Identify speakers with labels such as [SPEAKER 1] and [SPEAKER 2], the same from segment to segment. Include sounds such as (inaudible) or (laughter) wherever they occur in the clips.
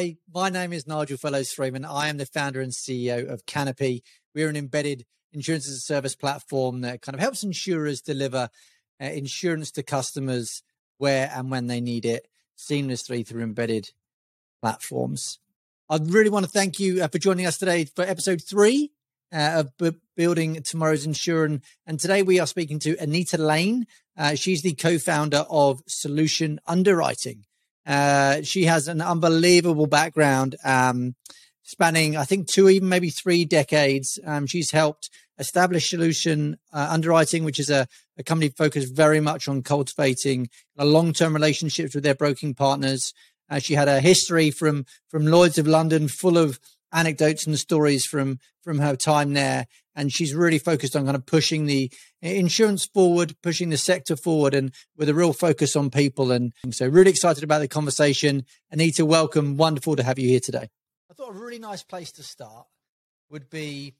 [SPEAKER 1] Hi, my name is Nigel Fellows Freeman. I am the founder and CEO of Canopy. We're an embedded insurance as a service platform that kind of helps insurers deliver uh, insurance to customers where and when they need it seamlessly through embedded platforms. I really want to thank you uh, for joining us today for episode three uh, of B- Building Tomorrow's Insurance. And today we are speaking to Anita Lane. Uh, she's the co founder of Solution Underwriting. Uh, she has an unbelievable background, um, spanning, I think, two, even maybe three decades. Um, she's helped establish Solution uh, Underwriting, which is a, a, company focused very much on cultivating long term relationships with their broking partners. Uh, she had a history from from Lloyd's of London, full of anecdotes and stories from from her time there and she's really focused on kind of pushing the insurance forward pushing the sector forward and with a real focus on people. And so really excited about the conversation. Anita welcome. Wonderful to have you here today. I thought a really nice place to start would be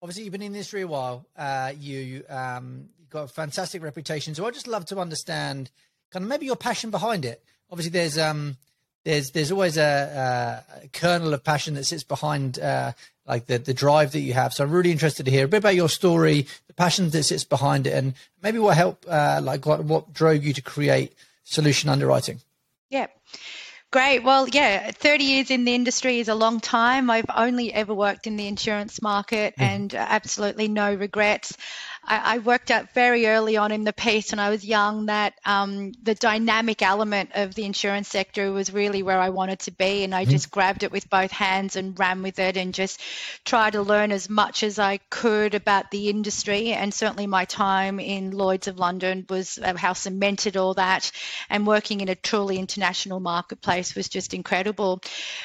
[SPEAKER 1] obviously you've been in this industry a while uh, you um, you've got a fantastic reputation. So i'd just love to understand kind of maybe your passion behind it. Obviously there's um there's there's always a, a, kernel of passion that sits behind uh, like the the drive that you have. So I'm really interested to hear a bit about your story, the passion that sits behind it, and maybe what helped, uh, like what what drove you to create Solution Underwriting.
[SPEAKER 2] Yeah. Great. Well, yeah, 30 years in the industry is a long time. I've only ever worked in the insurance market mm. and absolutely no regrets. I, I, worked out very early on in the piece when I was young that um, the dynamic element of the insurance sector was really where I wanted to be. And I mm-hmm. just grabbed it with both hands and ran with it and just tried to learn as much as I could about the industry. And certainly my time in Lloyd's of London was uh, how cemented all that. And working in a truly international marketplace was just incredible.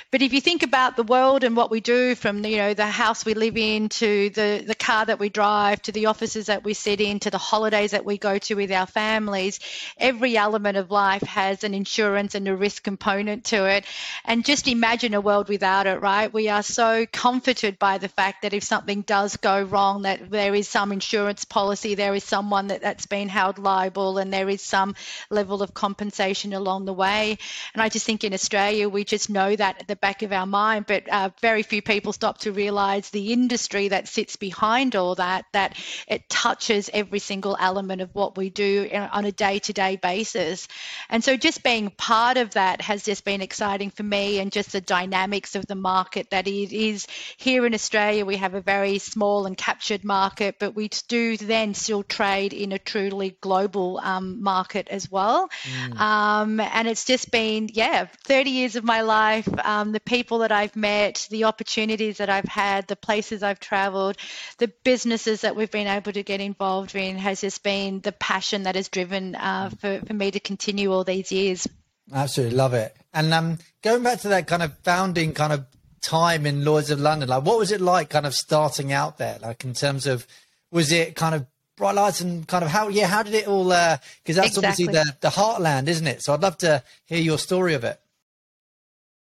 [SPEAKER 2] But if you think about the world and what we do from, you know, the house we live in to the, the car that we drive to the offices that we sit in to the holidays that we go to with our families, every element of life has an insurance and a risk component to it. And just imagine a world without it, right? We are so comforted by the fact that if something does go wrong, that there is some insurance policy, there is someone that, that's been held liable, and there is some level of compensation along the way. And I just think in Australia, we just know that at the back of our mind, but uh, very few people stop to realize the industry that sits behind all that, that it touches every single element of what we do on a day to day basis. And so just being part of that has just been exciting for me and just the dynamics of the market that it is here in Australia. We have a very small and captured market, but we do then still trade in a truly global um, market as well. Mm. Um, and it's just been, yeah, 30 years of my life, um, the people that I've met, the opportunities that I've had, the places I've traveled, the businesses that we've been able to get involved in has just been the passion that has driven uh, for, for me to continue all these years.
[SPEAKER 1] Absolutely love it. And um, going back to that kind of founding kind of time in Lloyd's of London, like what was it like kind of starting out there? Like in terms of, was it kind of bright lights and kind of how, yeah, how did it all, because uh, that's exactly. obviously the, the heartland, isn't it? So I'd love to hear your story of it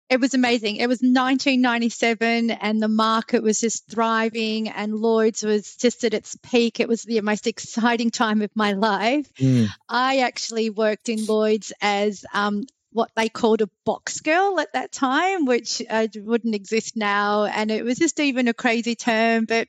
[SPEAKER 2] it was amazing. It was 1997 and the market was just thriving and Lloyd's was just at its peak. It was the most exciting time of my life. Mm. I actually worked in Lloyd's as um, what they called a box girl at that time, which uh, wouldn't exist now. And it was just even a crazy term. But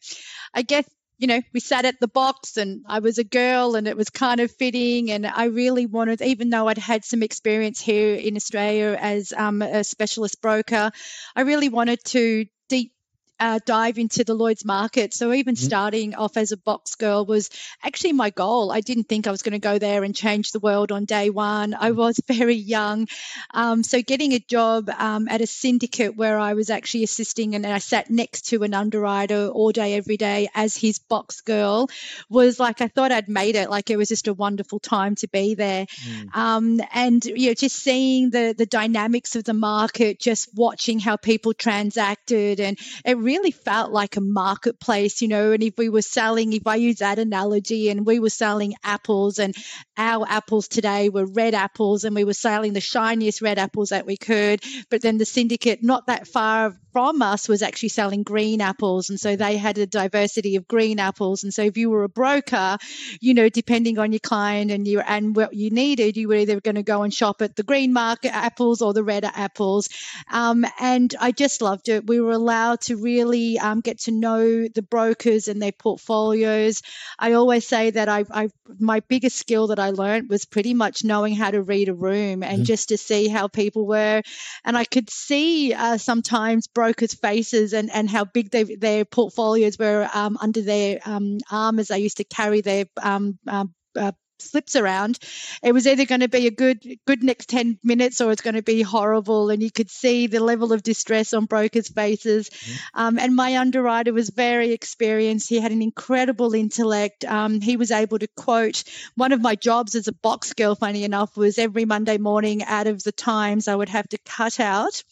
[SPEAKER 2] I guess you know, we sat at the box and I was a girl and it was kind of fitting. And I really wanted, even though I'd had some experience here in Australia as um, a specialist broker, I really wanted to deep uh, dive into the Lloyd's market. So even mm-hmm. starting off as a box girl was actually my goal. I didn't think I was going to go there and change the world on day one. I mm-hmm. was (laughs) very young. Um, so getting a job um, at a syndicate where I was actually assisting and I sat next to an underwriter all day, every day as his box girl was like, I thought I'd made it. Like it was just a wonderful time to be there. Mm. Um, and, you know, just seeing the, the dynamics of the market, just watching how people transacted and it really really felt like a marketplace, you know. And if we were selling, if I use that analogy, and we were selling apples, and our apples today were red apples, and we were selling the shiniest red apples that we could, but then the syndicate not that far from us was actually selling green apples. And so they had a diversity of green apples. And so if you were a broker, you know, depending on your client and you and what you needed, you were either going to go and shop at the green market apples or the red apples. Um, and I just loved it. We were allowed to really um, get to know the brokers and their portfolios. I always say that I, I my biggest skill that I learned was pretty much knowing how to read a room and mm-hmm. just to see how people were. And I could see uh, sometimes brokers' faces and, and how big they, their portfolios were um, under their um, arm as they used to carry their um, um uh, slips around. It was either going to be a good good next 10 minutes or it's going to be horrible and you could see the level of distress on brokers faces. Mm-hmm. um, and my underwriter was very experienced. He had an incredible intellect. Um, he was able to quote one of my jobs as a box girl funny enough was every monday morning out of the times i would have to cut out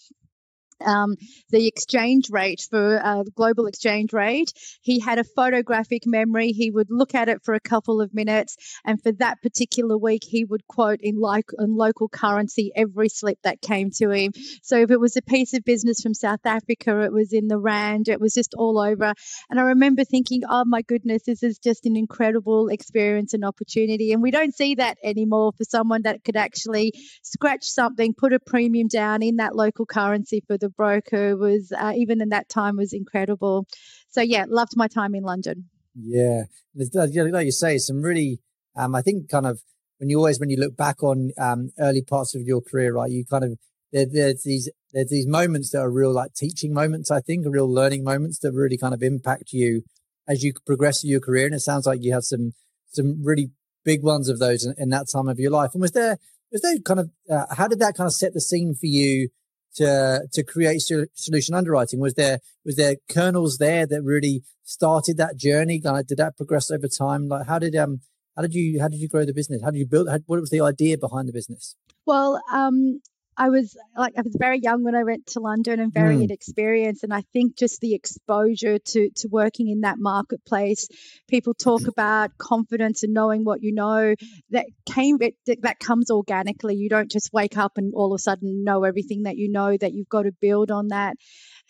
[SPEAKER 2] um, the exchange rate for uh, global exchange rate. He had a photographic memory. He would look at it for a couple of minutes, and for that particular week, he would quote in like in local currency every slip that came to him. So if it was a piece of business from South Africa, it was in the rand. It was just all over. And I remember thinking, oh my goodness, this is just an incredible experience and opportunity. And we don't see that anymore for someone that could actually scratch something, put a premium down in that local currency for the the broker was uh, even in that time was incredible. So yeah, loved my time in London.
[SPEAKER 1] Yeah, like you say, some really, um, I think, kind of when you always when you look back on um, early parts of your career, right, you kind of there, there's these there's these moments that are real like teaching moments. I think, real learning moments that really kind of impact you as you progress through your career. And it sounds like you have some some really big ones of those in, in that time of your life. And was there was there kind of uh, how did that kind of set the scene for you to to create solution underwriting? Was there was there kernels there that really started that journey? Like, did that progress over time? Like, how did um how did you how did you grow the business? How did you build? How, what was the idea behind the business?
[SPEAKER 2] Well, um, I was like I was very young when I went to London and very mm. inexperienced, and I think just the exposure to to working in that marketplace, people talk about confidence and knowing what you know. That came it, that comes organically. You don't just wake up and all of a sudden know everything that you know. That you've got to build on that.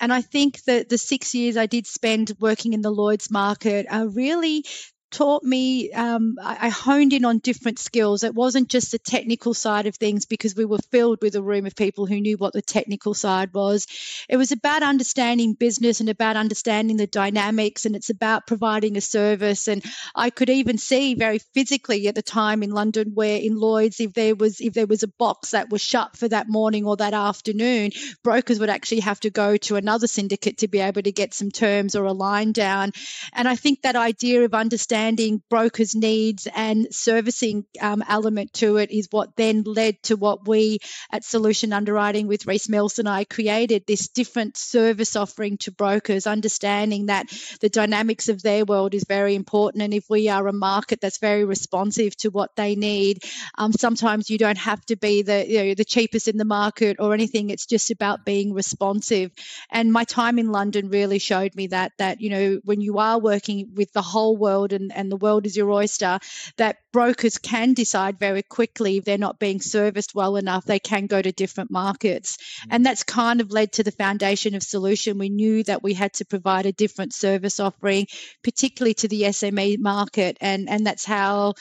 [SPEAKER 2] And I think that the six years I did spend working in the Lloyd's market are really taught me um, I, honed in on different skills. It wasn't just the technical side of things because we were filled with a room of people who knew what the technical side was. It was about understanding business and about understanding the dynamics and it's about providing a service. And i could even see very physically at the time in london where in lloyd's if there was if there was a box that was shut for that morning or that afternoon brokers would actually have to go to another syndicate to be able to get some terms or a line down. And i think that idea of understanding understanding brokers' needs and servicing um, element to it is what then led to what we at Solution Underwriting with Reese Mills and I created this different service offering to brokers, understanding that the dynamics of their world is very important. And if we are a market that's very responsive to what they need, um, sometimes you don't have to be the you know, the cheapest in the market or anything. It's just about being responsive. And my time in London really showed me that that you know when you are working with the whole world and and, the world is your oyster, that brokers can decide very quickly if they're not being serviced well enough, they can go to different markets. Mm-hmm. And that's kind of led to the foundation of Solution. We knew that we had to provide a different service offering, particularly to the SME market. And, and that's how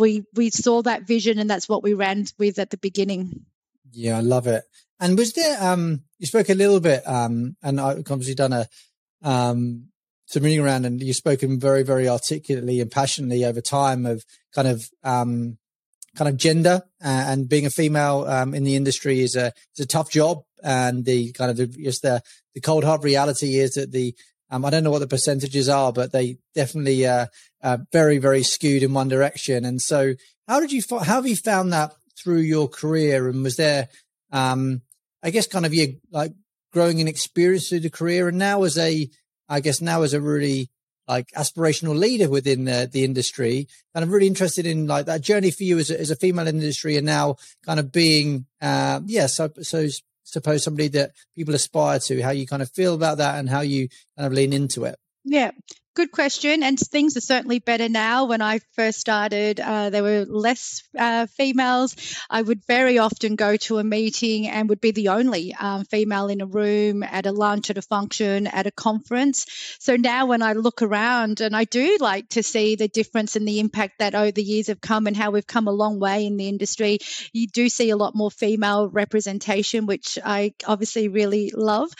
[SPEAKER 2] we we saw that vision and that's what we ran with at the beginning.
[SPEAKER 1] Yeah, I love it. And was there um you spoke a little bit um and I've obviously done a um some reading around and you've spoken very, very articulately and passionately over time of kind of, um, kind of gender uh, and being a female, um, in the industry is a, is a tough job. And the kind of the, just the, the cold hard reality is that the, um, I don't know what the percentages are, but they definitely, uh, uh, very, very skewed in one direction. And so how did you, how have you found that through your career? And was there, um, I guess kind of you like growing in experience through the career and now as a, I guess now as a really like aspirational leader within the, the industry, and I'm really interested in like that journey for you as a, as a female industry, and now kind of being, uh, yeah, so, so suppose somebody that people aspire to, how you kind of feel about that and how you kind of lean into it?
[SPEAKER 2] Yeah, Good question. And things are certainly better now. When I first started, uh, there were less uh, females. I would very often go to a meeting and would be the only um, female in a room, at a lunch, at a function, at a conference. So now when I look around, and I do like to see the difference and the impact that over the years have come and how we've come a long way in the industry, you do see a lot more female representation, which I obviously really love.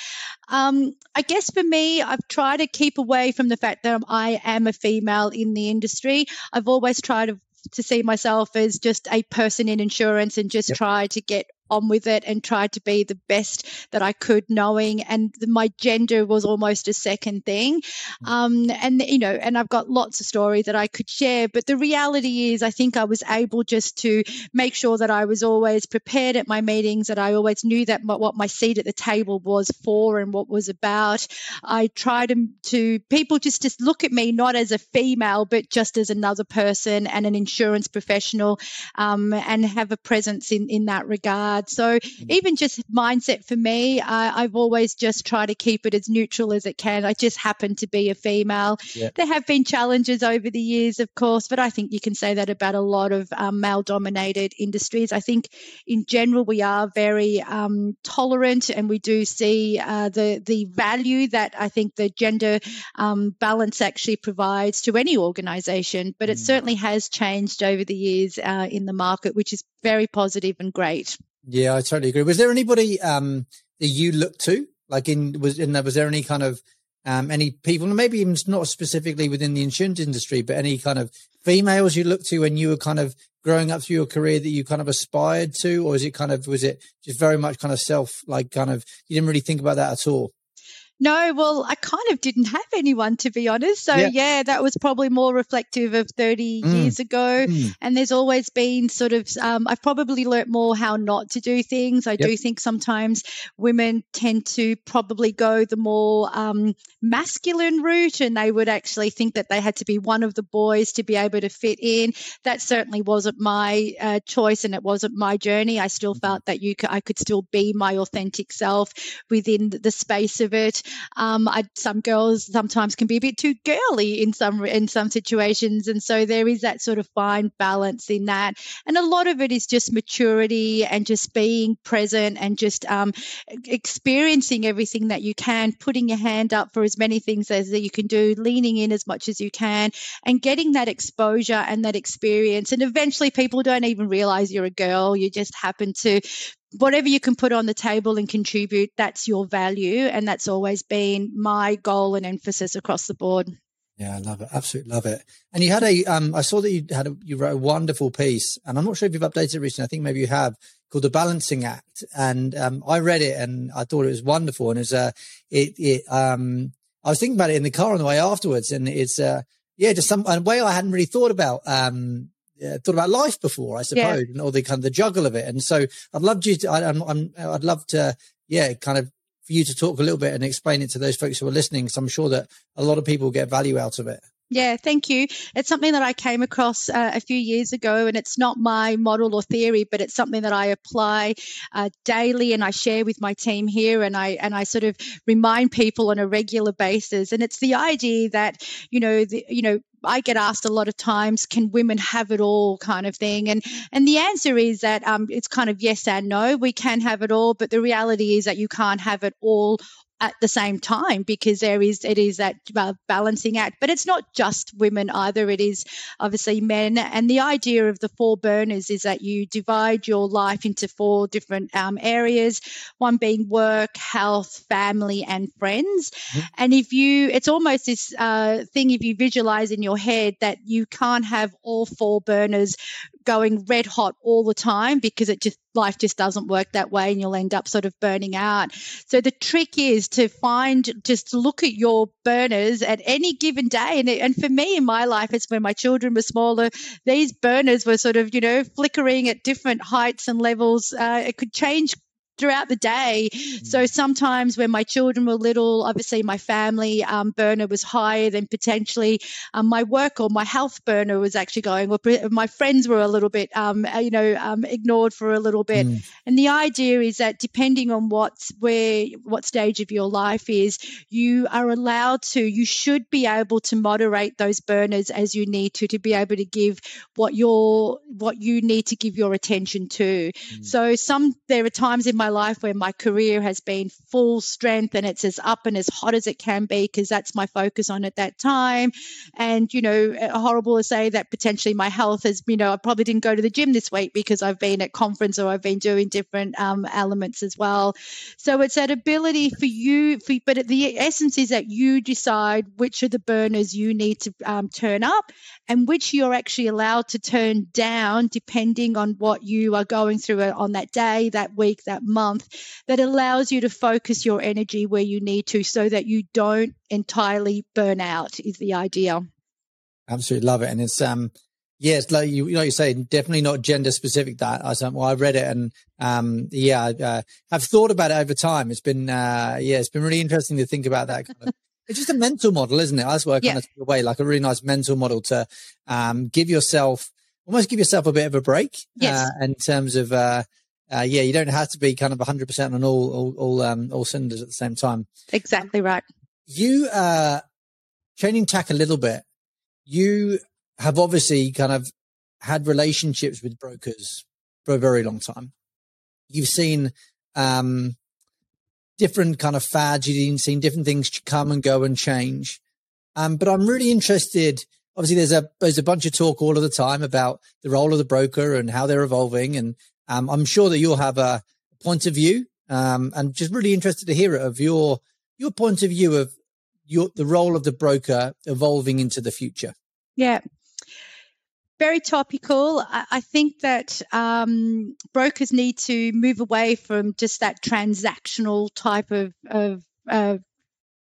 [SPEAKER 2] Um, I guess for me, I've tried to keep away from the fact that I am a female in the industry. I've always tried to to see myself as just a person in insurance and just yep. try to get on with it and tried to be the best that I could, knowing and my gender was almost a second thing. Mm. Um, and you know, and I've got lots of stories that I could share, but the reality is, I think I was able just to make sure that I was always prepared at my meetings, that I always knew that my, what my seat at the table was for and what was about. I tried to, to people just to look at me not as a female, but just as another person and an insurance professional, um, and have a presence in in that regard hard. So mm. even just mindset for me, uh, I've always just tried to keep it as neutral as it can. I just happen to be a female. Yeah. There have been challenges over the years, of course, but I think you can say that about a lot of um, male-dominated industries. I think in general we are very um, tolerant, and we do see uh, the the value that I think the gender um, balance actually provides to any organisation. But it mm. certainly has changed over the years uh, in the market, which is very positive and great.
[SPEAKER 1] Yeah, I totally agree. Was there anybody um, that you looked to? Like in was in was there any kind of um, any people, maybe even not specifically within the insurance industry, but any kind of females you looked to when you were kind of growing up through your career that you kind of aspired to, or is it kind of was it just very much kind of self like kind of you didn't really think about that at all?
[SPEAKER 2] No, well, I kind of didn't have anyone to be honest. So yeah, yeah that was probably more reflective of 30 mm. years ago. Mm. And there's always been sort of, um, I've probably learnt more how not to do things. I yep. do think sometimes women tend to probably go the more um, masculine route and they would actually think that they had to be one of the boys to be able to fit in. That certainly wasn't my uh, choice and it wasn't my journey. I still mm-hmm. felt that you could, I could still be my authentic self within the space of it. Um, I, some girls sometimes can be a bit too girly in some in some situations, and so there is that sort of fine balance in that. And a lot of it is just maturity and just being present and just um, experiencing everything that you can, putting your hand up for as many things as that you can do, leaning in as much as you can, and getting that exposure and that experience. And eventually, people don't even realize you're a girl. You just happen to whatever you can put on the table and contribute, that's your value. And that's always been my goal and emphasis across the board.
[SPEAKER 1] Yeah, I love it. Absolutely love it. And you had a, um, I saw that you had a, you wrote a wonderful piece, and I'm not sure if you've updated it recently. I think maybe you have, called the Balancing Act. And um, I read it and I thought it was wonderful. And it's uh, it, it, um, I was thinking about it in the car on the way afterwards, and it's uh, yeah, just some a way I hadn't really thought about um uh, thought about life before, I suppose, yeah. and all the kind of the juggle of it. And so I'd love you to, I, I'm, I'm, I'd love to, yeah, kind of for you to talk a little bit and explain it to those folks who are listening. So I'm sure that a lot of people get value out of it.
[SPEAKER 2] Yeah, thank you. It's something that I came across uh, a few years ago, and it's not my model or theory, but it's something that I apply uh, daily and I share with my team here, and I and I sort of remind people on a regular basis. And it's the idea that you know, the, you know, I get asked a lot of times, can women have it all kind of thing? And and the answer is that um, it's kind of yes and no. We can have it all, but the reality is that you can't have it all at the same time because there is it is that uh, balancing act. But it's not just women either. It is obviously men. And the idea of the four burners is that you divide your life into four different um, areas one being work health family and friends. Mm-hmm. and if you it's almost this uh, thing if you visualize in your head that you can't have all four burners going red hot all the time because it just life just doesn't work that way and you'll end up sort of burning out. So the trick is to find just look at your burners at any given day and and for me in my life it's when my children were smaller these burners were sort of you know flickering at different heights and levels uh, it could change throughout the day. Mm. So sometimes when my children were little, obviously my family um, burner was higher than potentially um, my work or my health burner was actually going. Or my friends were a little bit, um, uh, you know, um, ignored for a little bit. Mm. And the idea is that depending on what's where, what stage of your life is, you are allowed to, you should be able to moderate those burners as you need to, to be able to give what your what you need to give your attention to. Mm. So some there are times in my life where my career has been full strength and it's as up and as hot as it can be because that's my focus on at that time. And you know, horrible to say that potentially my health has, you know, I probably didn't go to the gym this week because I've been at conference or I've been doing different um, elements as well. So it's that ability for you, for, but the essence is that you decide which of the burners you need to um, turn up and which you're actually allowed to turn down depending on what you are going through on that day, that week, that month, that allows you to focus your energy where you need to so that you don't entirely burn out, is the idea.
[SPEAKER 1] Absolutely love it. And it's, um, Yes, like you, like you say, definitely not gender specific. That I said, well, I read it and um, yeah, uh, I've thought about it over time. It's been uh, yeah, it's been really interesting to think about that. Kind of, (laughs) it's just a mental model, isn't it? That's what I kind yeah. of away like a really nice mental model to um, give yourself almost give yourself a bit of a break.
[SPEAKER 2] Yes.
[SPEAKER 1] Uh, in terms of uh, yeah, you don't have to be kind of 100 percent on all all all, um, all cylinders at the same time.
[SPEAKER 2] Exactly right.
[SPEAKER 1] You uh, changing tack a little bit. You have obviously kind of had relationships with brokers for a very long time. You've seen um, different kind of fads. You've seen different things come and go and change. Um, but I'm really interested. Obviously, there's a there's a bunch of talk all of the time about the role of the broker and how they're evolving, and um, I'm sure that you'll have a point of view. Um, and just really interested to hear it of your your point of view of your the role of the broker evolving into the future.
[SPEAKER 2] Yeah, very topical. I, I think that um, brokers need to move away from just that transactional type of, of, of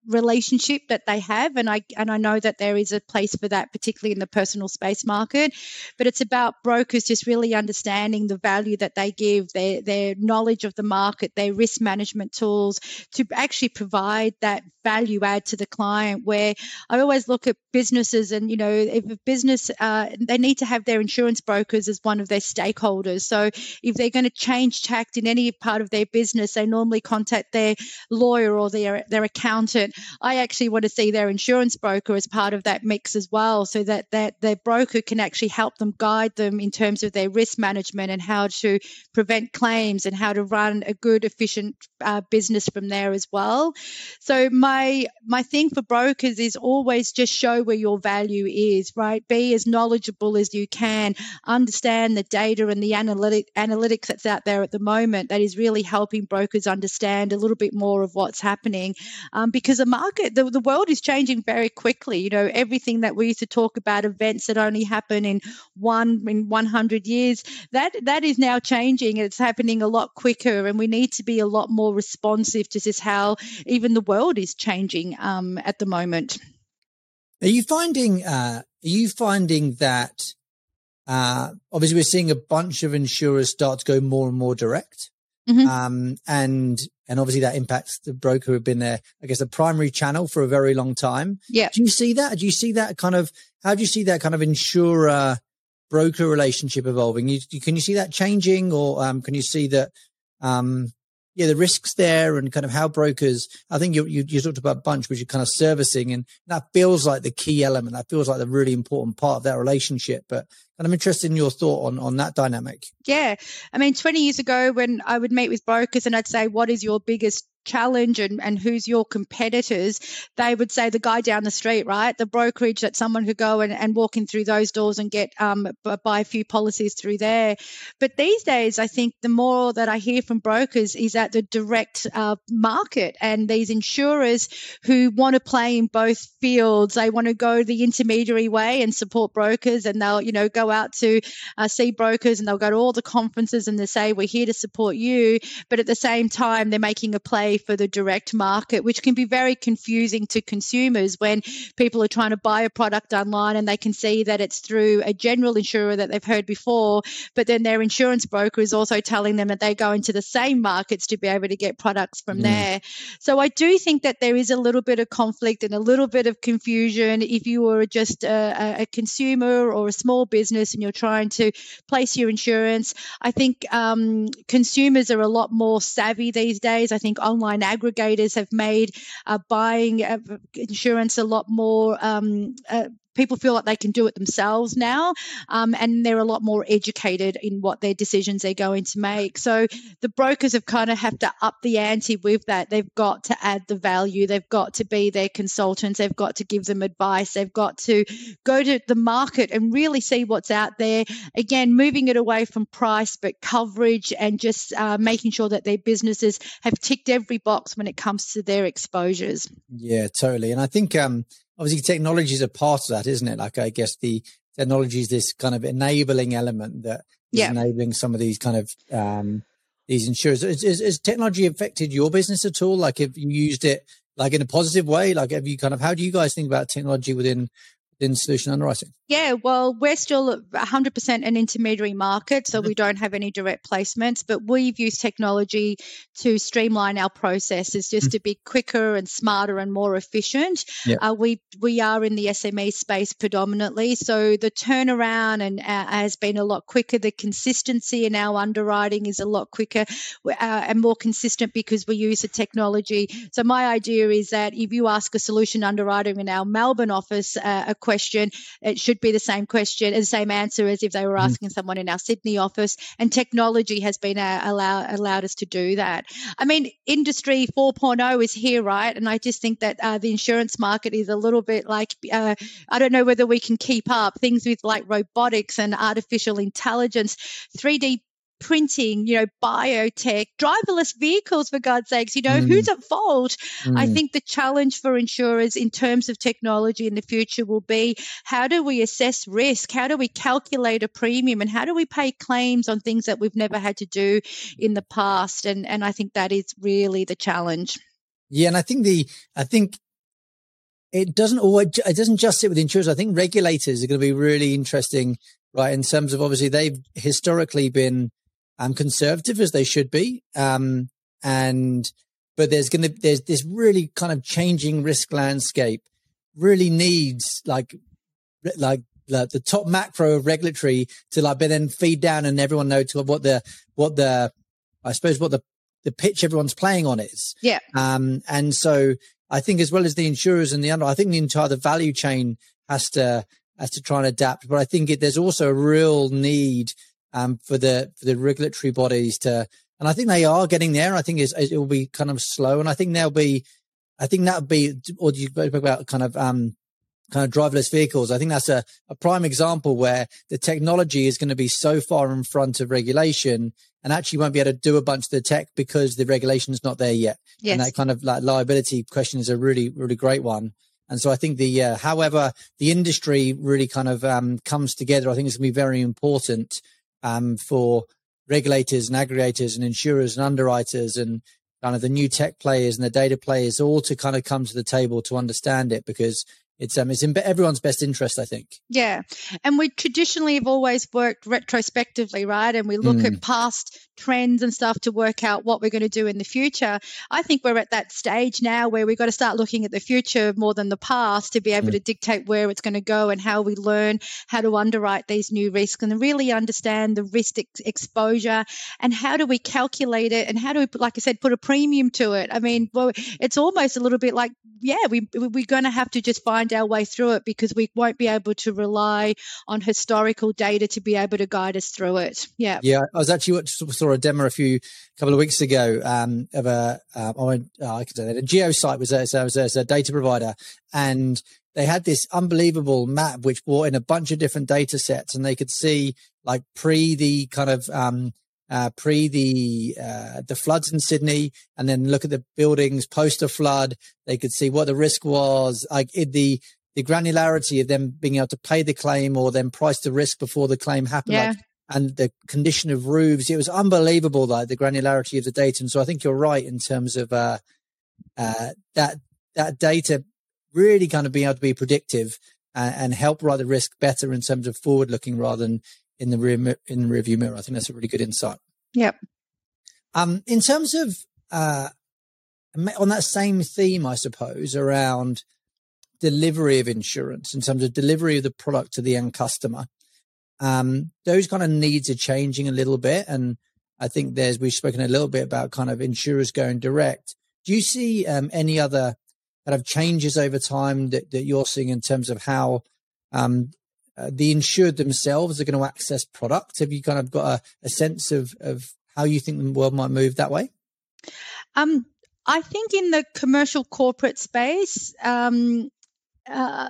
[SPEAKER 2] relationship that they have and I and I know that there is a place for that particularly in the personal space market but it's about brokers just really understanding the value that they give their their knowledge of the market their risk management tools to actually provide that value add to the client where I always look at businesses and you know if a business uh, they need to have their insurance brokers as one of their stakeholders. So if they're going to change tact in any part of their business they normally contact their lawyer or their their accountant I actually want to see their insurance broker as part of that mix as well, so that that their broker can actually help them guide them in terms of their risk management and how to prevent claims and how to run a good, efficient uh, business from there as well. So my my thing for brokers is always just show where your value is, right? Be as knowledgeable as you can, understand the data and the analytic analytics that's out there at the moment that is really helping brokers understand a little bit more of what's happening, um, because the market, the, the world is changing very quickly. You know, everything that we used to talk about, events that only happen in one in 100 years, that that is now changing. It's happening a lot quicker, and we need to be a lot more responsive to just how even the world is changing um, at the moment.
[SPEAKER 1] Are you finding? Uh, are you finding that? Uh, obviously, we're seeing a bunch of insurers start to go more and more direct. Mm-hmm. Um, and and obviously that impacts the broker who've been there, I guess, the primary channel for a very long time.
[SPEAKER 2] Yeah.
[SPEAKER 1] Do you see that? Do you see that kind of? How do you see that kind of insurer broker relationship evolving? You, can you see that changing, or um, can you see that? Um, yeah, the risks there and kind of how brokers. I think you, you you talked about bunch, which you're kind of servicing, and that feels like the key element. That feels like the really important part of that relationship. But and I'm interested in your thought on on that dynamic.
[SPEAKER 2] Yeah, I mean, 20 years ago, when I would meet with brokers and I'd say, "What is your biggest challenge and, and who's your competitors, they would say the guy down the street, right? The brokerage that someone could go and, and walk in through those doors and get um, buy a few policies through there. But these days, I think the more that I hear from brokers is that the direct uh, market and these insurers who want to play in both fields. They want to go the intermediary way and support brokers and they'll, you know, go out to uh, see brokers and they'll go to all the conferences and they say, we're here to support you. But at the same time, they're making a play for the direct market, which can be very confusing to consumers when people are trying to buy a product online and they can see that it's through a general insurer that they've heard before, but then their insurance broker is also telling them that they go into the same markets to be able to get products from mm. there. So I do think that there is a little bit of conflict and a little bit of confusion if you are just a, a consumer or a small business and you're trying to place your insurance. I think um, consumers are a lot more savvy these days. I think online aggregators have made uh, buying uh, insurance a lot more um, uh, people feel like they can do it themselves now, um, and they're a lot more educated in what their decisions they're going to make. So the brokers have kind of have to up the ante with that. They've got to add the value. They've got to be their consultants. They've got to give them advice. They've got to go to the market and really see what's out there. Again, moving it away from price, but coverage and just uh, making sure that their businesses have ticked every box when it comes to their exposures.
[SPEAKER 1] Yeah, totally. And I think um, obviously technology is a part of that, isn't it? Like I guess the technology is this kind of enabling element that is yeah. enabling some of these kind of um, these insurers. Has, technology affected your business at all? Like, have you used it like in a positive way? Like, have you kind of how do you guys think about technology within in solution underwriting?
[SPEAKER 2] Yeah, well, we're still 100% an intermediary market, so mm-hmm. we don't have any direct placements, but we've used technology to streamline our processes just mm-hmm. to be quicker and smarter and more efficient. Yeah. Uh, we we are in the SME space predominantly, so the turnaround and uh, has been a lot quicker. The consistency in our underwriting is a lot quicker uh, and more consistent because we use the technology. So my idea is that if you ask a solution underwriter in our Melbourne office uh, a question, it should be the same question, the same answer as if they were mm. asking mm. someone in our Sydney office. And technology has been uh, allow, allowed us to do that. I mean, industry 4.0 is here, right? And I just think that uh, the insurance market is a little bit like uh, I don't know whether we can keep up things with like robotics and artificial intelligence, 3D printing, you know, biotech, driverless vehicles, for God's sakes, you know, mm. who's at fault? Mm. I think the challenge for insurers in terms of technology in the future will be how do we assess risk? How do we calculate a premium? And how do we pay claims on things that we've never had to do in the past? And, and I think that is really the challenge.
[SPEAKER 1] Yeah. And I think the, I think it doesn't always, it doesn't just sit with insurers. I think regulators are going to be really interesting, right? In terms of obviously they've historically been um, conservative as they should be. Um, and, but there's going to, there's this really kind of changing risk landscape really needs like, like the, the top macro of regulatory to like, but then feed down and everyone knows what the, what the, I suppose what the, the pitch everyone's playing on is.
[SPEAKER 2] Yeah.
[SPEAKER 1] Um, and so I think as well as the insurers and the under, I think the entire the value chain has to has to try and adapt. But I think it, there's also a real need um, for the for the regulatory bodies to, and I think they are getting there. I think it will be kind of slow, and I think there'll be, I think that'll be, or you spoke about kind of um, kind of driverless vehicles. I think that's a, a prime example where the technology is going to be so far in front of regulation and actually won't be able to do a bunch of the tech because the regulation is not there yet. Yes. And that kind of like liability question is a really, really great one. And so I think the, uh, however the industry really kind of um, comes together, I think it's going to be very important um, for regulators and aggregators and insurers and underwriters and kind of the new tech players and the data players all to kind of come to the table to understand it because it's um it's in everyone's best interest i think.
[SPEAKER 2] Yeah. And we traditionally have always worked retrospectively right? And we look mm. at past trends and stuff to work out what we're going to do in the future. I think we're at that stage now where we've got to start looking at the future more than the past to be able mm. to dictate where it's going to go and how we learn how to underwrite these new risks and really understand the risk ex- exposure and how do we calculate it and how do we like i said put a premium to it? I mean well it's almost a little bit like yeah we, we're going to have to just find find our way through it because we won't be able to rely on historical data to be able to guide us through it. Yeah.
[SPEAKER 1] Yeah. I was actually saw a demo a few couple of weeks ago um, of a, uh, I could say that a geosite was was, a, was a data provider and they had this unbelievable map which brought in a bunch of different data sets and they could see like pre the kind of um, uh, pre the uh, the floods in Sydney, and then look at the buildings post a flood. They could see what the risk was, like the the granularity of them being able to pay the claim or then price the risk before the claim happened. Yeah. Like, and the condition of roofs. It was unbelievable, like the granularity of the data. And so I think you're right in terms of uh, uh, that that data really kind of being able to be predictive and, and help write the risk better in terms of forward looking rather than in the rear in the review mirror. I think that's a really good insight.
[SPEAKER 2] Yep.
[SPEAKER 1] Um, in terms of uh, on that same theme, I suppose around delivery of insurance in terms of delivery of the product to the end customer. Um, those kind of needs are changing a little bit, and I think there's we've spoken a little bit about kind of insurers going direct. Do you see um, any other kind of changes over time that, that you're seeing in terms of how um, uh, the insured themselves are going to access product? Have you kind of got a, a sense of, of how you think the world might move that way?
[SPEAKER 2] Um, I think in the commercial corporate space, um, uh,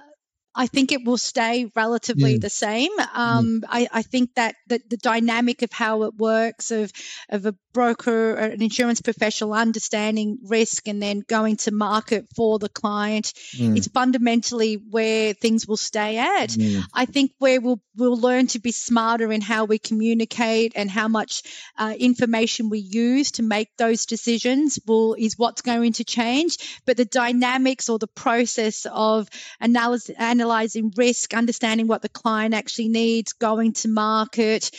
[SPEAKER 2] I think it will stay relatively mm. the same. Um, mm. I, I, think that the, the, dynamic of how it works, of of a broker, or an insurance professional understanding risk and then going to market for the client, mm. is fundamentally where things will stay at. Mm. I think where we'll we'll learn to be smarter in how we communicate and how much uh, information we use to make those decisions will is what's going to change. But the dynamics or the process of analysis analyzing risk, understanding what the client actually needs, going to market,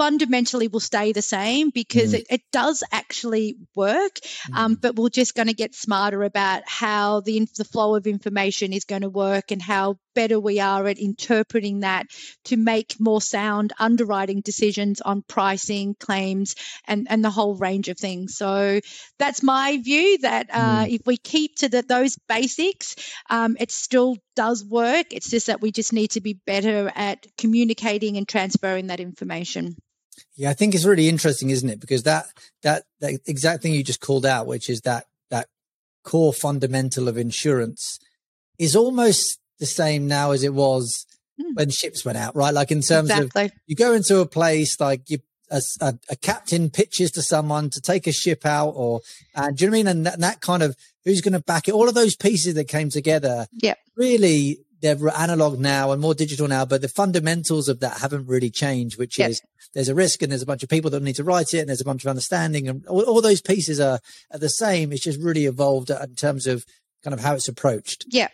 [SPEAKER 2] fundamentally will stay the same because mm. it, it, does actually work, mm. um, but we're just going to get smarter about how the, the flow of information is going to work and how better we are at interpreting that to make more sound underwriting decisions on pricing, claims, and, and the whole range of things. So that's my view that uh, mm. if we keep to the, those basics, um, it still does work. It's just that we just need to be better at communicating and transferring that information.
[SPEAKER 1] Yeah, I think it's really interesting, isn't it? Because that that that exact thing you just called out, which is that that core fundamental of insurance, is almost the same now as it was mm. when ships went out, right? Like in terms exactly. of you go into a place like you. A, a, a, captain pitches to someone to take a ship out, or uh, do you know what I mean? And that, and that kind of who's going to back it? All of those pieces that came together,
[SPEAKER 2] yeah,
[SPEAKER 1] really they're analog now and more digital now, but the fundamentals of that haven't really changed, which yep. is there's a risk and there's a bunch of people that need to write it and there's a bunch of understanding and all, all those pieces are, are the same. It's just really evolved uh, in terms of kind of how it's approached.
[SPEAKER 2] Yeah.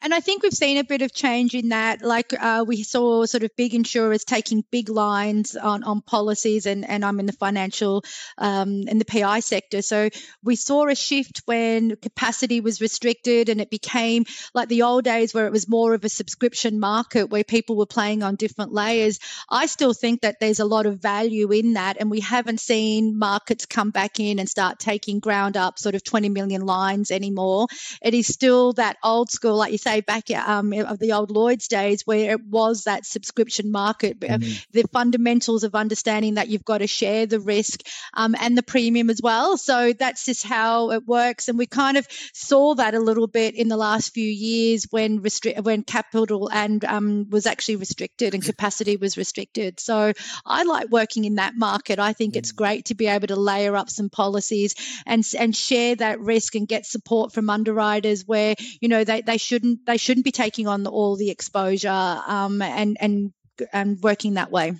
[SPEAKER 2] And I think we've seen a bit of change in that. Like uh, we saw sort of big insurers taking big lines on, on policies, and, and I'm in the financial um, the PI sector. So we saw a shift when capacity was restricted and it became like the old days where it was more of a subscription market where people were playing on different layers. I still think that there's a lot of value in that, and we haven't seen markets come back in and start taking ground up sort of 20 million lines anymore. It is still that old school like you say, back um, of the old Lloyd's days where it was that subscription market. Mm-hmm. The fundamentals of understanding that you've got to share the risk um, and the premium as well. So that's just how it works. And we kind of saw that a little bit in the last few years when restri- when capital and um, was actually restricted and capacity was restricted. So I like working in that market. I think it's mm. great to be able to layer up some policies and and share that risk and get support from underwriters where you know they, they shouldn't they shouldn't be taking on all the exposure um, and and and working that way.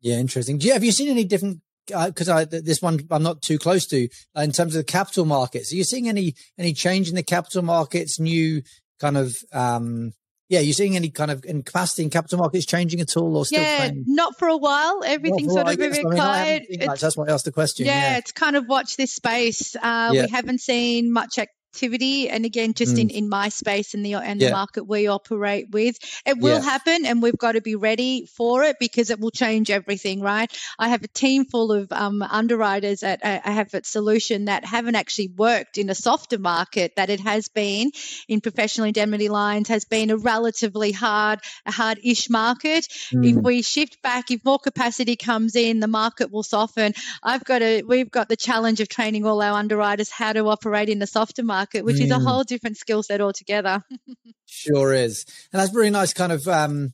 [SPEAKER 1] Yeah, interesting. Do you, have you seen any different? Because uh, I this one I'm not too close to uh, in terms of the capital markets. Are you seeing any any change in the capital markets? New kind of um, yeah, you seeing any kind of in capacity in capital markets changing at all, or still?
[SPEAKER 2] Yeah,
[SPEAKER 1] playing?
[SPEAKER 2] not for a while. Everything's sort of moving quiet.
[SPEAKER 1] That's why I asked the question.
[SPEAKER 2] Yeah, yeah, it's kind of watch this space. Uh, yeah. We haven't seen much activity and again just mm. in, in my space and the and yeah. the market we operate with it will yeah. happen and we've got to be ready for it because it will change everything right i have a team full of um, underwriters at i have at solution that haven't actually worked in a softer market that it has been in professional indemnity lines has been a relatively hard a hard-ish market mm. if we shift back if more capacity comes in the market will soften i've got a we've got the challenge of training all our underwriters how to operate in a softer market market, which mm. is a mm. whole different skill set altogether. (laughs)
[SPEAKER 1] sure is. And that's a really nice kind of um,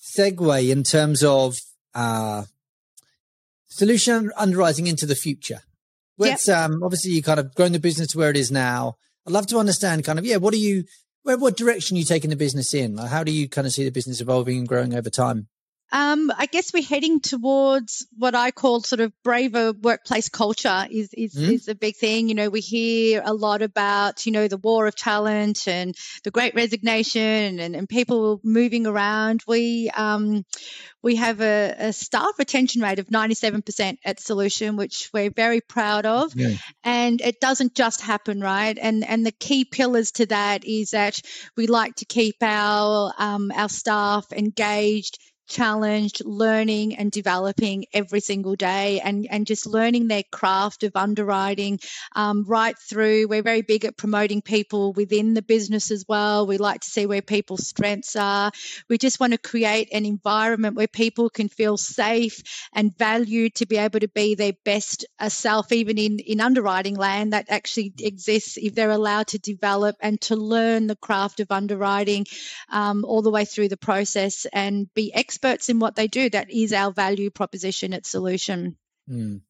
[SPEAKER 1] segue in terms of uh, solution underwriting into the future. Yep. um, obviously you kind of grown the business to where it is now. I'd love to understand kind of, yeah, what are you, where, what direction are you taking the business in? Like how do you kind of see the business evolving and growing over time?
[SPEAKER 2] Um, I guess we're heading towards what I call sort of braver workplace culture is is, mm. is a big thing. You know, we hear a lot about, you know, the war of talent and the great resignation and, and people moving around. We um, we have a, a, staff retention rate of 97% at Solution, which we're very proud of. Yeah. And it doesn't just happen, right? And and the key pillars to that is that we like to keep our um, our staff engaged challenged, learning and developing every single day and, and just learning their craft of underwriting um, right through. We're very big at promoting people within the business as well. We like to see where people's strengths are. We just want to create an environment where people can feel safe and valued to be able to be their best uh, self, even in, in underwriting land that actually exists if they're allowed to develop and to learn the craft of underwriting um, all the way through the process and be experts experts in what they do. That is our value proposition at Solution. Mm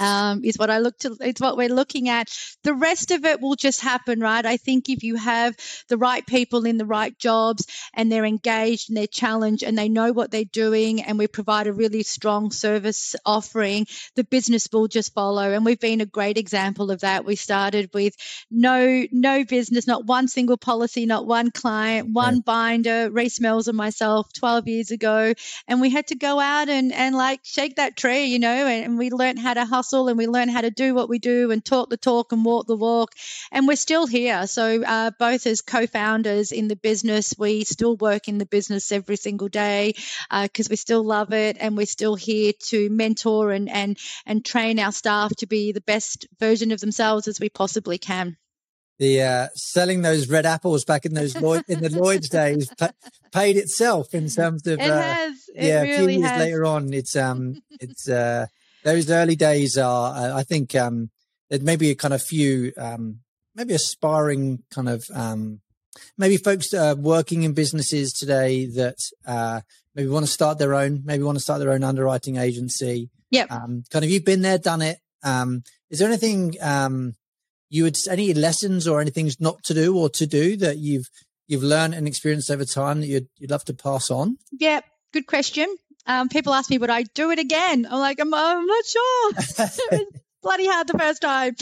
[SPEAKER 2] um, is what I look to. It's what we're looking at. The rest of it will just happen, right? I think if you have the right people in the right jobs and they're engaged and they're challenged and they know what they're doing, and we provide a really strong service offering, the business will just follow. And we've been a great example of that. We started with no no business, not one single policy, not one client, one binder. Reese Mills and myself, 12 years ago, and we had to go out and and like shake that tree, you know, and, and we learned how to hustle hustle and we learn how to do what we do and talk the talk and walk the walk. And we're still here. So, uh, both as co founders in the business, we still work in the business every single day because uh, we still love it and we're still here to mentor and, and, and train our staff to be the best version of themselves as we possibly can
[SPEAKER 1] the uh, selling those red apples back in those Lloyd, in the Lloyd's (laughs) days pa- paid itself in terms of
[SPEAKER 2] it uh, has. It yeah really a
[SPEAKER 1] few years
[SPEAKER 2] has.
[SPEAKER 1] later on it's um it's uh those early days are, uh, I think, um, there may be a kind of few, um, maybe aspiring kind of, um, maybe folks that are working in businesses today that, uh, maybe want to start their own, maybe want to start their own underwriting agency.
[SPEAKER 2] Yeah.
[SPEAKER 1] Um, kind of, you've been there, done it. Um, is there anything, um, you would, any lessons or anything not to do or to do that you've, you've learned and experienced over time that you'd, you'd love to pass on?
[SPEAKER 2] Yeah. Good question. Um, people ask me, would I do it again? I'm like, I'm, I'm not sure. (laughs) (laughs) bloody hard the first time.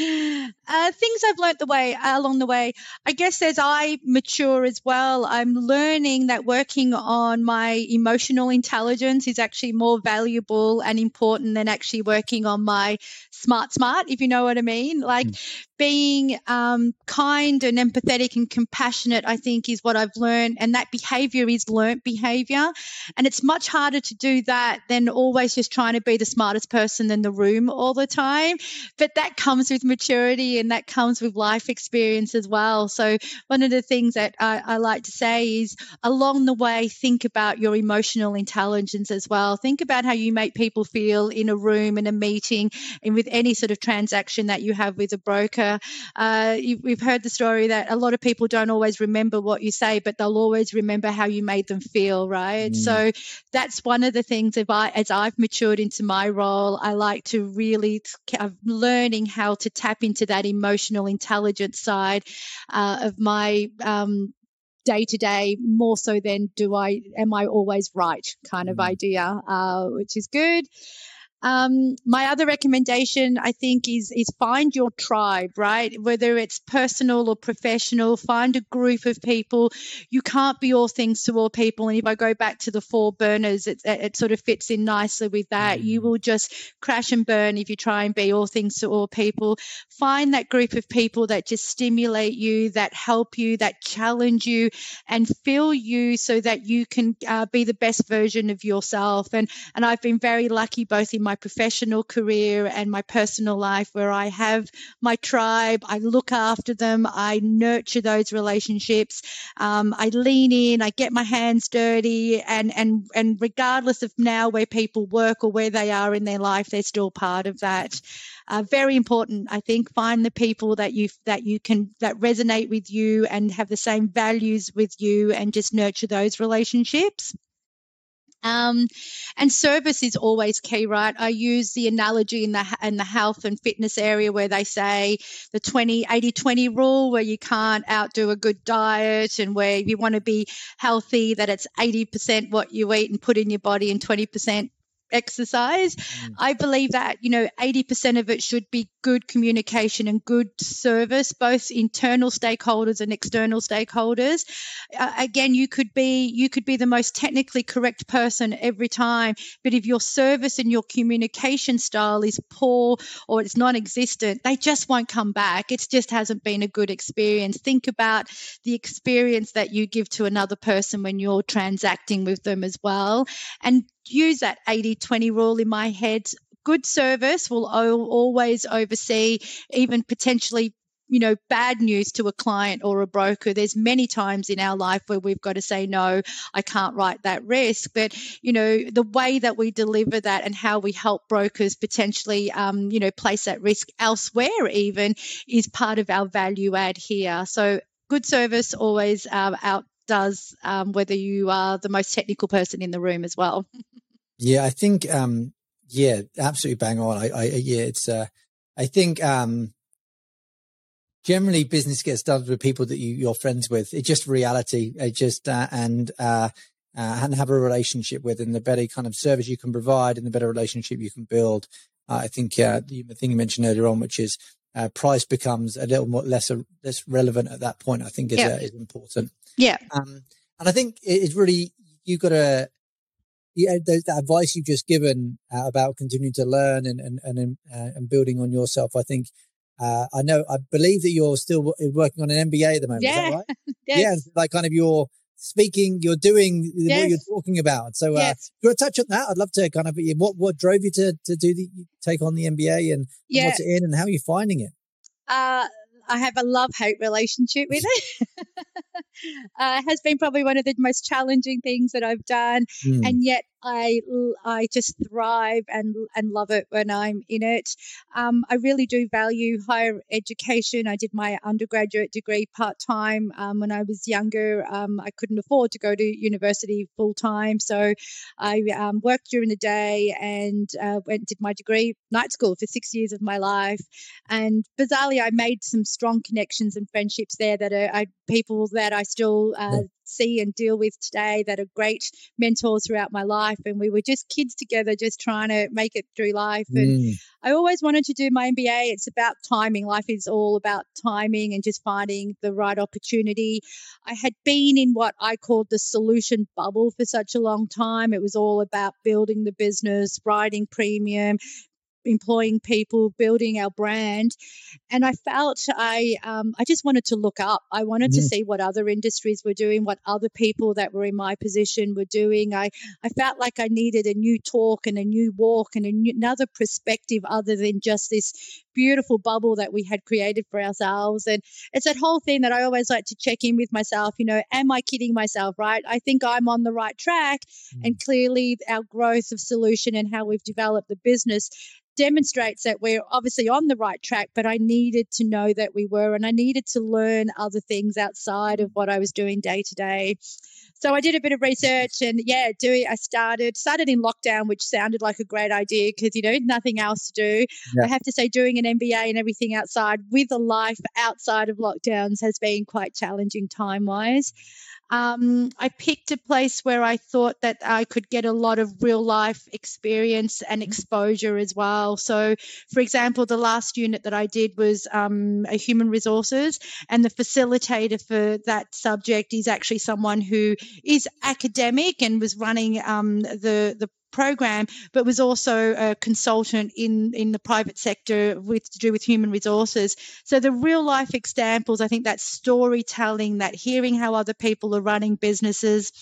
[SPEAKER 2] Uh, things I've learnt the way along the way. I guess as I mature as well, I'm learning that working on my emotional intelligence is actually more valuable and important than actually working on my smart smart, if you know what I mean. Like mm being um, kind and empathetic and compassionate, I think, is what I've learned. And that behavior is learnt behavior. And it's much harder to do that than always just trying to be the smartest person in the room all the time. But that comes with maturity and that comes with life experience as well. So, one of the things that I, I like to say is along the way, think about your emotional intelligence as well. Think about how you make people feel in a room, in a meeting, and with any sort of transaction that you have with a broker uh, you, we've heard the story that a lot of people don't always remember what you say, but they'll always remember how you made them feel, right? Mm. So that's one of the things. If I, as I've matured into my role, I like to really uh, learning how to tap into that emotional intelligence side uh, of my um, day to day more so than do I am I always right kind of mm. idea, uh, which is good. Um, my other recommendation, I think, is is find your tribe, right? Whether it's personal or professional, find a group of people. You can't be all things to all people. And if I go back to the four burners, it, it sort of fits in nicely with that. Mm. You will just crash and burn if you try and be all things to all people. Find that group of people that just stimulate you, that help you, that challenge you, and fill you so that you can uh, be the best version of yourself. And and I've been very lucky both in my professional career and my personal life where I have my tribe, I look after them, I nurture those relationships, um, I lean in, I get my hands dirty, and and and regardless of now where people work or where they are in their life, they're still part of that. Uh, very important, I think. Find the people that you that you can that resonate with you and have the same values with you, and just nurture those relationships. Um, and service is always key, right? I use the analogy in the in the health and fitness area where they say the 20 80 20 rule where you can't outdo a good diet and where you want to be healthy that it's 80% what you eat and put in your body and 20% exercise. Mm. I believe that, you know, 80% of it should be good communication and good service, both internal stakeholders and external stakeholders. Uh, again, you could be you could be the most technically correct person every time, but if your service and your communication style is poor or it's non-existent, they just won't come back. It just hasn't been a good experience. Think about the experience that you give to another person when you're transacting with them as well. And use that 80 20 rule in my head. Good service will always oversee even potentially you know bad news to a client or a broker. There's many times in our life where we've got to say no i can't write that risk. But you know the way that we deliver that and how we help brokers potentially um, you know place that risk elsewhere even is part of our value add here. So good service always uh, outdoes um, whether you are the most technical person in the room as well (laughs)
[SPEAKER 1] Yeah, I think, um, yeah, absolutely bang on. I, I yeah, it's, uh, I think, um, generally business gets done with people that you, you're friends with. It's just reality. It just, uh, and, uh, uh, and have a relationship with, and the better kind of service you can provide, and the better relationship you can build. Uh, I think uh, the, the, thing you mentioned earlier on, which is uh, price becomes a little more less less relevant at that point. I think is, yeah. uh, is important.
[SPEAKER 2] Yeah.
[SPEAKER 1] Um, and I think it's really you got to yeah, the, the advice you've just given uh, about continuing to learn and and and, uh, and building on yourself, I think. Uh, I know, I believe that you're still working on an MBA at the moment. Yeah, right? (laughs) yes. yeah, like kind of you're speaking, you're doing yes. what you're talking about. So, uh, yes. do you want to touch on that? I'd love to kind of what what drove you to to do the take on the MBA and, yeah. and what's it in and how are you finding it?
[SPEAKER 2] Uh, I have a love hate relationship with it. (laughs) uh, has been probably one of the most challenging things that I've done, mm. and yet I I just thrive and and love it when I'm in it. Um, I really do value higher education. I did my undergraduate degree part time um, when I was younger. Um, I couldn't afford to go to university full time, so I um, worked during the day and uh, went did my degree night school for six years of my life. And bizarrely, I made some strong connections and friendships there that are, people that I still uh, see and deal with today that are great mentors throughout my life. And we were just kids together, just trying to make it through life. And mm. I always wanted to do my MBA. It's about timing. Life is all about timing and just finding the right opportunity. I had been in what I called the solution bubble for such a long time. It was all about building the business, writing premium, employing people, building our brand. And I felt I um, I just wanted to look up. I wanted to see what other industries were doing, what other people that were in my position were doing. I, I felt like I needed a new talk and a new walk and new, another perspective other than just this beautiful bubble that we had created for ourselves. And it's that whole thing that I always like to check in with myself. You know, am I kidding myself, right? I think I'm on the right track. Mm-hmm. And clearly, our growth of solution and how we've developed the business demonstrates that we're obviously on the right track, but I needed to know that we were, and I needed to learn other things outside of what I was doing day to day. So I did a bit of research and yeah, doing I started started in lockdown, which sounded like a great idea because you know nothing else to do. Yeah. I have to say, doing an MBA and everything outside with a life outside of lockdowns has been quite challenging time wise. Um, I picked a place where I thought that I could get a lot of real life experience and mm-hmm. exposure as well. So, for example, the last unit that I did was um, a human resources, and the facilitator for that subject is actually someone who is academic and was running um, the the program, but was also a consultant in, in the private sector with to do with human resources. So the real life examples, I think that storytelling, that hearing how other people are running businesses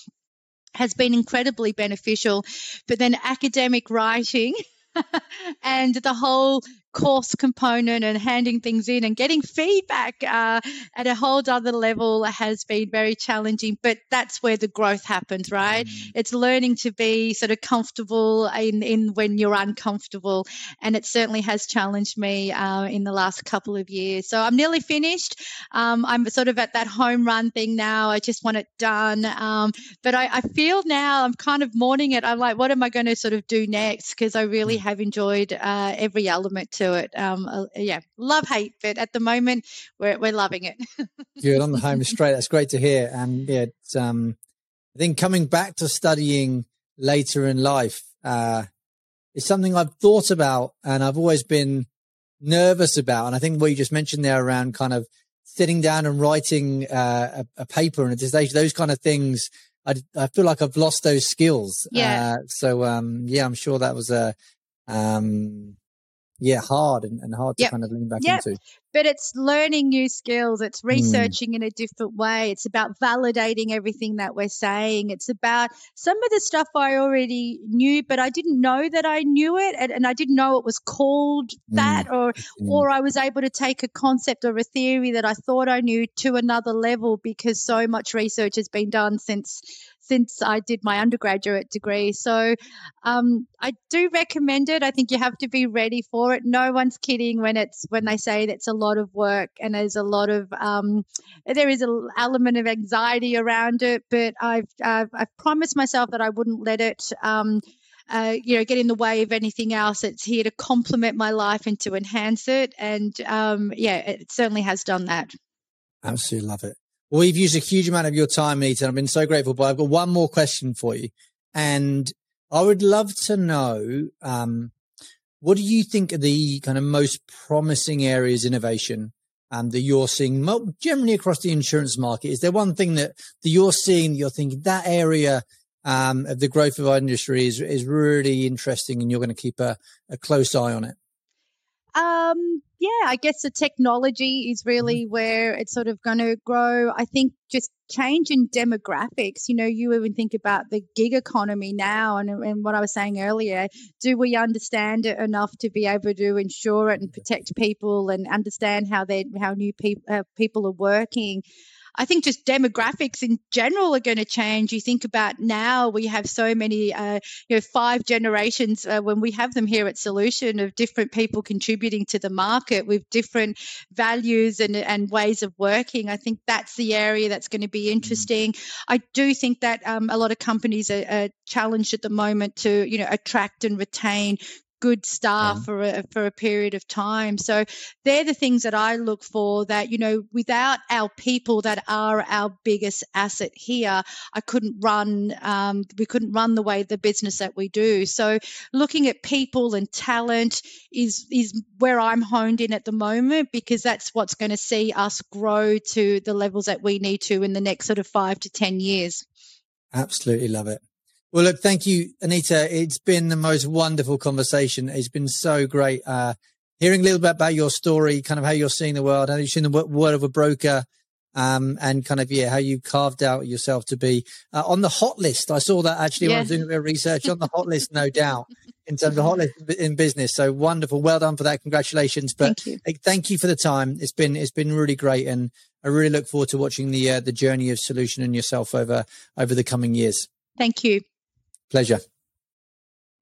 [SPEAKER 2] has been incredibly beneficial. But then academic writing (laughs) and the whole course component and handing things in and getting feedback uh, at a whole other level has been very challenging. But that's where the growth happens, right? Mm. It's learning to be sort of comfortable in, in when you're uncomfortable. And it certainly has challenged me uh, in the last couple of years. So I'm nearly finished. Um, I'm sort of at that home run thing now. I just want it done. Um, but I, I feel now I'm kind of mourning it. I'm like, what am I going to sort of do next? Because I really mm. have enjoyed uh, every element to it. Um, uh, yeah, love hate, but at the moment we're we're loving it.
[SPEAKER 1] Good on the home straight. That's great to hear. And yeah, um, I think coming back to studying later in life uh, is something I've thought about and I've always been nervous about. And I think what you just mentioned there around kind of sitting down and writing uh, a, a, paper and a dissertation, those kind of things. I, I feel like I've lost those skills.
[SPEAKER 2] Yeah.
[SPEAKER 1] Uh, so, um, yeah, I'm sure that was a, um, yeah, hard and, and hard yep. to kind of lean back yep. into.
[SPEAKER 2] But it's learning new skills. It's hmm. researching mm. in a different way. It's about validating everything that we're saying. It's about some of the stuff I already knew, but I didn't know that I knew it, and, and I didn't know it was called that, mm. or mm. or I was able to take a concept or a theory that I thought I knew to another level because so much research has been done since since I did my undergraduate degree. So um, I do recommend it. I think you have to be ready for it. No one's kidding when it's when they say it's a lot of work and there's a lot of um, there is an element of anxiety around it. But I've I've, I've promised myself that I wouldn't let it. Um, uh, you know, get in the way of anything else. It's here to complement my life and to enhance it. And um, yeah, it certainly has done that.
[SPEAKER 1] Absolutely love it. Well, we've used a huge amount of your time, Anita. I've been so grateful, but I've got one more question for you. And I would love to know, um, what do you think are the kind of most promising areas innovation and that you're seeing generally across the insurance market? Is there one thing that, that you're seeing that you're thinking that area um, of the growth of our industry is, is really interesting and you're going to keep a, a close eye on it?
[SPEAKER 2] Um, yeah, I guess the technology is mm-hmm. really where it's sort of going to grow. I think just change in demographics. You know, you even think about the gig economy now, and, and what I was saying earlier. Do we understand it enough to be able to ensure it and protect people and understand how they how new people uh, people are working? I think just demographics in general are going to change. You think about now we have so many, uh, you know, five generations uh, when we have them here at Solution of different people contributing to the market with different values and, and ways of working. I think that's the area that's going to be mm-hmm. interesting. I do think that um, a lot of companies are, are challenged at the moment to, you know, attract and retain good staff yeah. for a for a period of time. So they're the things that I look for that you know without our people that are our biggest asset here, I couldn't run um, we couldn't run the way the business that we do. So looking at people and talent is is where I'm honed in at the moment because that's what's going to see us grow to the levels that we need to in the next sort of 5 to 10 years.
[SPEAKER 1] Absolutely love it. Well, look, thank you, Anita. It's been the most wonderful conversation. It's been so great uh, hearing a little bit about your story, kind of how you're seeing the world, how you've seen the world of a broker, um, and kind of yeah, how you carved out yourself to be uh, on the hot list. I saw that actually when I was doing a bit of research on the hot list, no (laughs) doubt, in terms of hot list in business. So wonderful, well done for that. Congratulations. But
[SPEAKER 2] thank
[SPEAKER 1] you, thank you for the time. It's been it's been really great, and I really look forward to watching the uh, the journey of Solution and yourself over over the coming years.
[SPEAKER 2] Thank you.
[SPEAKER 1] Pleasure.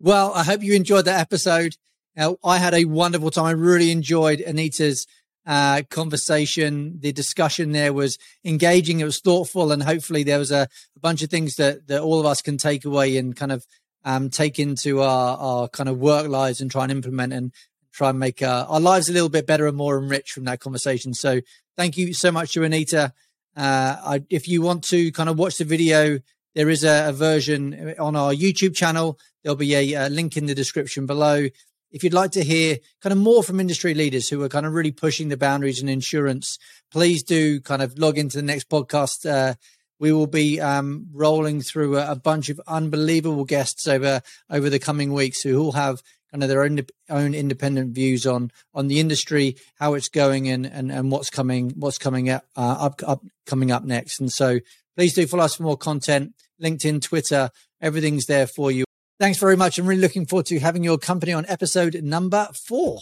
[SPEAKER 1] Well, I hope you enjoyed that episode. Now, I had a wonderful time. I really enjoyed Anita's uh, conversation. The discussion there was engaging. It was thoughtful, and hopefully there was a, a bunch of things that that all of us can take away and kind of um, take into our our kind of work lives and try and implement and try and make uh, our lives a little bit better and more enriched from that conversation. So, thank you so much to Anita. Uh, I, if you want to kind of watch the video there is a, a version on our YouTube channel. There'll be a, a link in the description below. If you'd like to hear kind of more from industry leaders who are kind of really pushing the boundaries in insurance, please do kind of log into the next podcast. Uh, we will be um, rolling through a, a, bunch of unbelievable guests over over the coming weeks who all have kind of their own own independent views on on the industry, how it's going, and and, and what's coming what's coming up, uh, up up coming up next. And so please do follow us for more content. LinkedIn, Twitter, everything's there for you. Thanks very much. I'm really looking forward to having your company on episode number four.